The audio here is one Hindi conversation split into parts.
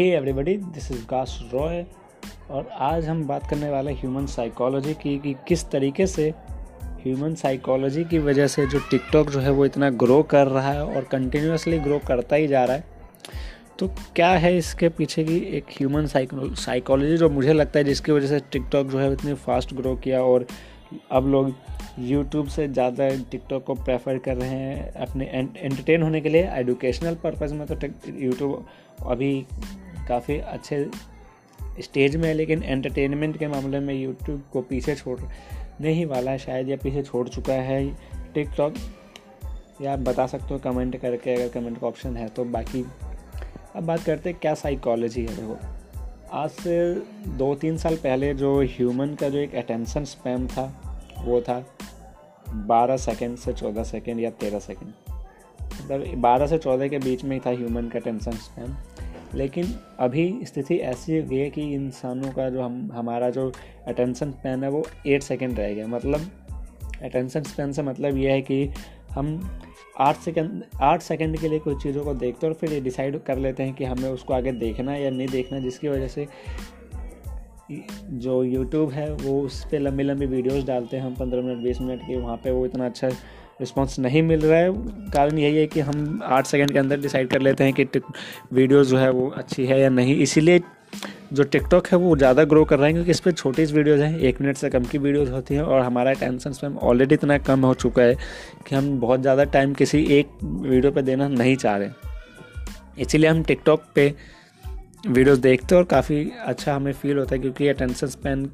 हे एवरीबॉडी दिस इज़ गास रॉय और आज हम बात करने वाले ह्यूमन साइकोलॉजी की, कि किस तरीके से ह्यूमन साइकोलॉजी की वजह से जो टिकटॉक जो है वो इतना ग्रो कर रहा है और कंटिन्यूसली ग्रो करता ही जा रहा है। तो क्या है इसके पीछे की एक ह्यूमन साइकोलॉजी जो मुझे लगता है जिसकी वजह से टिकटॉक जो है इतनी फास्ट ग्रो किया और अब लोग यूट्यूब से ज़्यादा टिकटॉक को प्रेफर कर रहे हैं अपने एंटरटेन होने के लिए एडुकेशनल पर्पज़ में। तो यूट्यूब अभी काफ़ी अच्छे स्टेज में है, लेकिन एंटरटेनमेंट के मामले में यूट्यूब को पीछे छोड़ नहीं वाला है शायद, या पीछे छोड़ चुका है टिकटॉक या आप बता सकते हो कमेंट करके, अगर कमेंट का ऑप्शन है तो। बाकी अब बात करते हैं, क्या साइकोलॉजी है? देखो, आज से दो तीन साल पहले जो ह्यूमन का जो एक अटेंशन स्पैम था, वो था बारह सेकेंड से चौदह सेकेंड या तेरह सेकेंड मतलब बारह से चौदह के बीच में ही था ह्यूमन का अटेंशन स्पैम लेकिन अभी स्थिति ऐसी हो गई है कि इंसानों का जो हम, हमारा जो अटेंशन स्पैन है वो एट सेकेंड रह गया। मतलब अटेंशन स्पैन से मतलब ये है कि हम आठ सेकंड आठ सेकंड के लिए कुछ चीज़ों को देखते हैं और फिर ये डिसाइड कर लेते हैं कि हमें उसको आगे देखना या नहीं देखना जिसकी वजह से जो यूट्यूब है वो उस पर लंबी लंबी वीडियोस डालते हैं हम, पंद्रह मिनट, बीस मिनट की, वहाँ पे वो इतना अच्छा रिस्पॉन्स नहीं मिल रहा है। कारण यही है कि हम आठ सेकंड के अंदर डिसाइड कर लेते हैं कि वीडियो जो है वो अच्छी है या नहीं। इसीलिए जो टिकटॉक है वो ज़्यादा ग्रो कर रहे हैं, क्योंकि इस पर छोटी वीडियोज़ हैं, एक मिनट से कम की वीडियोज़ होती हैं, और हमारा टेंशन स्पैम ऑलरेडी इतना कम हो चुका है कि हम बहुत ज़्यादा टाइम किसी एक वीडियो पर देना नहीं चाह रहे। इसीलिए हम टिकटॉक पे वीडियोस देखते हैं, और काफ़ी अच्छा हमें फील होता है, क्योंकि अटेंशन स्पैन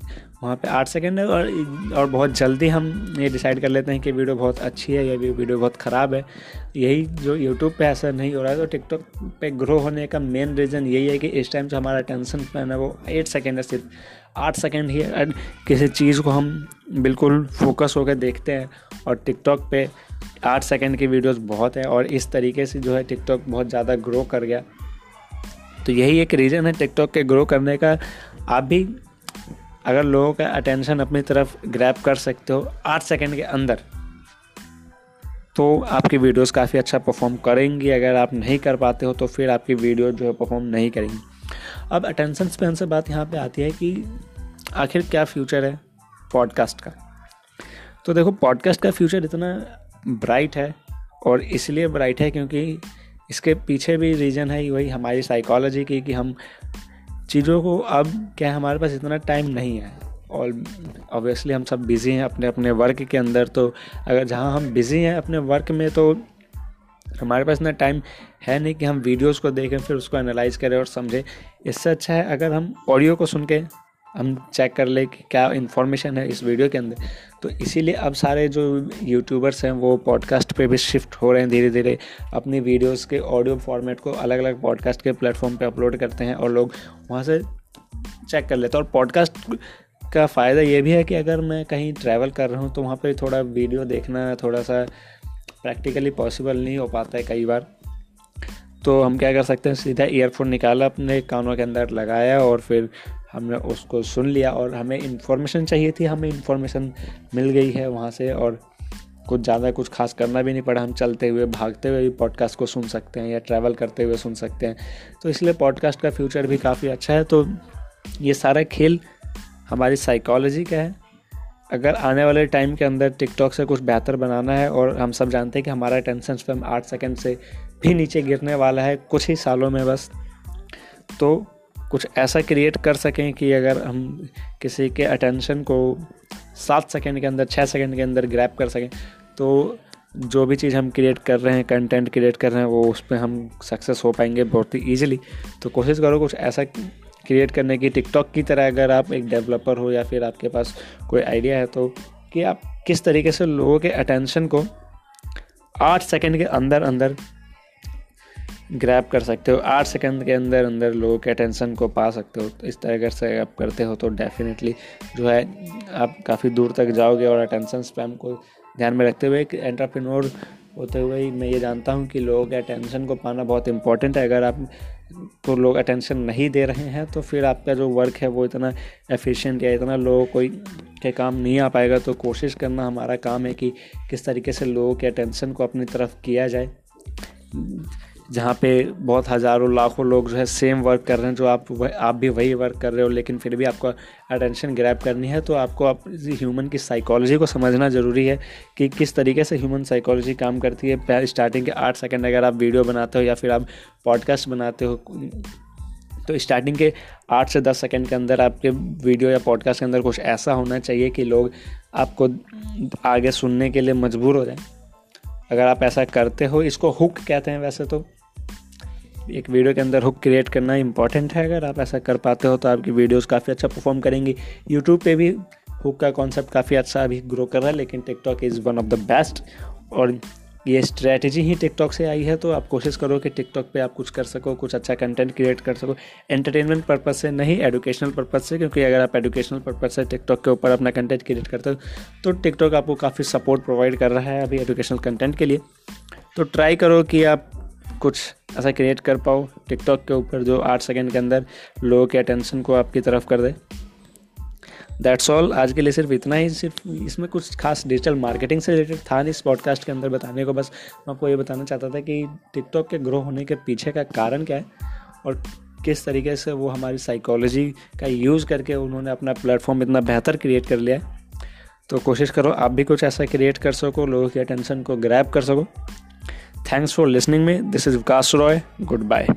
वहाँ पे आठ सेकंड है और और बहुत जल्दी हम ये डिसाइड कर लेते हैं कि वीडियो बहुत अच्छी है या वीडियो बहुत ख़राब है। यही जो यूट्यूब पे ऐसा नहीं हो रहा है तो टिकटॉक पे ग्रो होने का मेन रीज़न यही है कि इस टाइम जो हमारा अटेंशन स्पैन है वो एट सेकेंड है, सिर्फ़ आठ सेकेंड ही किसी चीज़ को हम बिल्कुल फोकस होकर देखते हैं और टिकटॉक पे आठ सेकेंड की वीडियोज़ बहुत है और इस तरीके से जो है टिकटॉक बहुत ज़्यादा ग्रो कर गया। तो यही एक रीज़न है टिकटॉक के ग्रो करने का। आप भी अगर लोगों का अटेंशन अपनी तरफ़ ग्रैप कर सकते हो आठ सेकेंड के अंदर तो आपकी वीडियोस काफ़ी अच्छा परफॉर्म करेंगी। अगर आप नहीं कर पाते हो तो फिर आपकी वीडियो जो है परफॉर्म नहीं करेंगी। अब अटेंशन स्पेन से बात यहाँ पे आती है कि आखिर क्या फ्यूचर है पॉडकास्ट का। तो देखो पॉडकास्ट का फ्यूचर इतना ब्राइट है और इसलिए ब्राइट है क्योंकि इसके पीछे भी रीज़न है वही हमारी साइकोलॉजी की कि हम चीज़ों को अब क्या हमारे पास इतना टाइम नहीं है? और ऑब्वियसली हम सब बिज़ी हैं अपने अपने वर्क के अंदर तो अगर जहाँ हम बिज़ी हैं अपने वर्क में तो हमारे पास इतना टाइम है नहीं कि हम वीडियोस को देखें, फिर उसको एनालाइज करें और समझें। इससे अच्छा है अगर हम ऑडियो को सुन के हम चेक कर ले कि क्या इन्फॉर्मेशन है इस वीडियो के अंदर। तो इसीलिए अब सारे जो यूट्यूबर्स हैं, वो पॉडकास्ट पे भी शिफ्ट हो रहे हैं धीरे धीरे अपनी वीडियोस के ऑडियो फॉर्मेट को अलग अलग पॉडकास्ट के प्लेटफॉर्म पे अपलोड करते हैं और लोग वहाँ से चेक कर लेते हैं। और पॉडकास्ट का फ़ायदा ये भी है कि अगर मैं कहीं ट्रैवल कर रहा हूँ तो वहाँ पर थोड़ा वीडियो देखना थोड़ा सा प्रैक्टिकली पॉसिबल नहीं हो पाता है कई बार। तो हम क्या कर सकते हैं, सीधा ईयरफोन निकाला, अपने कानों के अंदर लगाया और फिर हमने उसको सुन लिया और हमें इन्फॉर्मेशन चाहिए थी, हमें इन्फॉर्मेशन मिल गई है वहाँ से और कुछ ज़्यादा कुछ खास करना भी नहीं पड़ा। हम चलते हुए, भागते हुए भी पॉडकास्ट को सुन सकते हैं या ट्रैवल करते हुए सुन सकते हैं। तो इसलिए पॉडकास्ट का फ्यूचर भी काफ़ी अच्छा है। तो ये सारा खेल हमारी साइकोलॉजी का है। अगर आने वाले टाइम के अंदर टिकटॉक से कुछ बेहतर बनाना है और हम सब जानते हैं कि हमारा टेंशन स्पैम आठ सेकेंड से भी नीचे गिरने वाला है कुछ ही सालों में बस तो कुछ ऐसा क्रिएट कर सकें कि अगर हम किसी के अटेंशन को सात सेकेंड के अंदर छः सेकेंड के अंदर ग्रैप कर सकें तो जो भी चीज़ हम क्रिएट कर रहे हैं कंटेंट क्रिएट कर रहे हैं, वो उस पर हम सक्सेस हो पाएँगे बहुत ही ईजिली तो कोशिश करो कुछ ऐसा क्रिएट करने की। टिकटॉक की तरह अगर आप एक डेवलपर हो या फिर आपके पास कोई आइडिया है तो कि आप किस तरीके से लोगों के अटेंशन को आठ सेकेंड के अंदर अंदर ग्रैब कर सकते हो। आठ सेकंड के अंदर अंदर लोगों के अटेंशन को पा सकते हो। तो इस तरह से आप करते हो तो डेफिनेटली जो है, आप काफ़ी दूर तक जाओगे और अटेंशन स्पैम को ध्यान में रखते हुए एक एंटरप्रेन्योर होते हुए ही मैं ये जानता हूँ कि लोगों के अटेंशन को पाना बहुत इंपॉर्टेंट है। अगर आप को लोग अटेंशन नहीं दे रहे हैं तो फिर आपका जो वर्क है वो इतना एफिशिएंट या इतना लोगों कोई के काम नहीं आ पाएगा। तो कोशिश करना हमारा काम है कि किस तरीके से लोगों के अटेंशन को अपनी तरफ़ किया जाए। जहाँ पे बहुत हज़ारों लाखों लोग जो है सेम वर्क कर रहे हैं जो आप वह, आप भी वही वर्क कर रहे हो लेकिन फिर भी आपको अटेंशन ग्रैप करनी है तो आपको आप ह्यूमन की साइकोलॉजी को समझना ज़रूरी है कि किस तरीके से ह्यूमन साइकोलॉजी काम करती है। स्टार्टिंग के आठ सेकेंड अगर आप वीडियो बनाते हो या फिर आप पॉडकास्ट बनाते हो तो स्टार्टिंग के आठ से दस सेकेंड के अंदर आपके वीडियो या पॉडकास्ट के अंदर कुछ ऐसा होना चाहिए कि लोग आपको आगे सुनने के लिए मजबूर हो जाएँ। अगर आप ऐसा करते हो इसको हुक कहते हैं वैसे तो। एक वीडियो के अंदर हुक क्रिएट करना इंपॉर्टेंट है। अगर आप ऐसा कर पाते हो तो आपकी वीडियोस काफ़ी अच्छा परफॉर्म करेंगी। यूट्यूब पे भी हुक का कॉन्सेप्ट काफ़ी अच्छा अभी ग्रो कर रहा है, लेकिन TikTok is one of the best और ये स्ट्रैटेजी ही टिकटॉक से आई है तो आप कोशिश करो कि टिकटॉक पे आप कुछ कर सको, कुछ अच्छा कंटेंट क्रिएट कर सको। एंटरटेनमेंट पर्पज से नहीं एडुकेशनल पर्पज से, क्योंकि अगर आप एजुकेशनल पर्पज से टिकटॉक के ऊपर अपना कंटेंट क्रिएट करते हो तो टिकटॉक आपको काफ़ी सपोर्ट प्रोवाइड कर रहा है अभी एजुकेशनल कंटेंट के लिए। तो ट्राई करो कि आप कुछ ऐसा क्रिएट कर पाओ टिकटॉक के ऊपर जो आठ सेकेंड के अंदर लोगों के अटेंशन को आपकी तरफ़ कर दे। दैट्स ऑल आज के लिए सिर्फ़ इतना ही। सिर्फ़ इसमें कुछ खास डिजिटल मार्केटिंग से रिलेटेड था नहीं। इस पॉडकास्ट के अंदर बताने को बस मैं आपको ये बताना चाहता था कि टिकटॉक के ग्रो होने के पीछे का कारण क्या है और किस तरीके से वो हमारी साइकोलॉजी का यूज़ करके उन्होंने अपना प्लेटफॉर्म इतना बेहतर क्रिएट कर लिया है। तो कोशिश करो, आप भी कुछ ऐसा क्रिएट कर सको, लोगों की अटेंशन को ग्रैप कर सको। Thanks for listening me. This is Vikas Roy. Goodbye.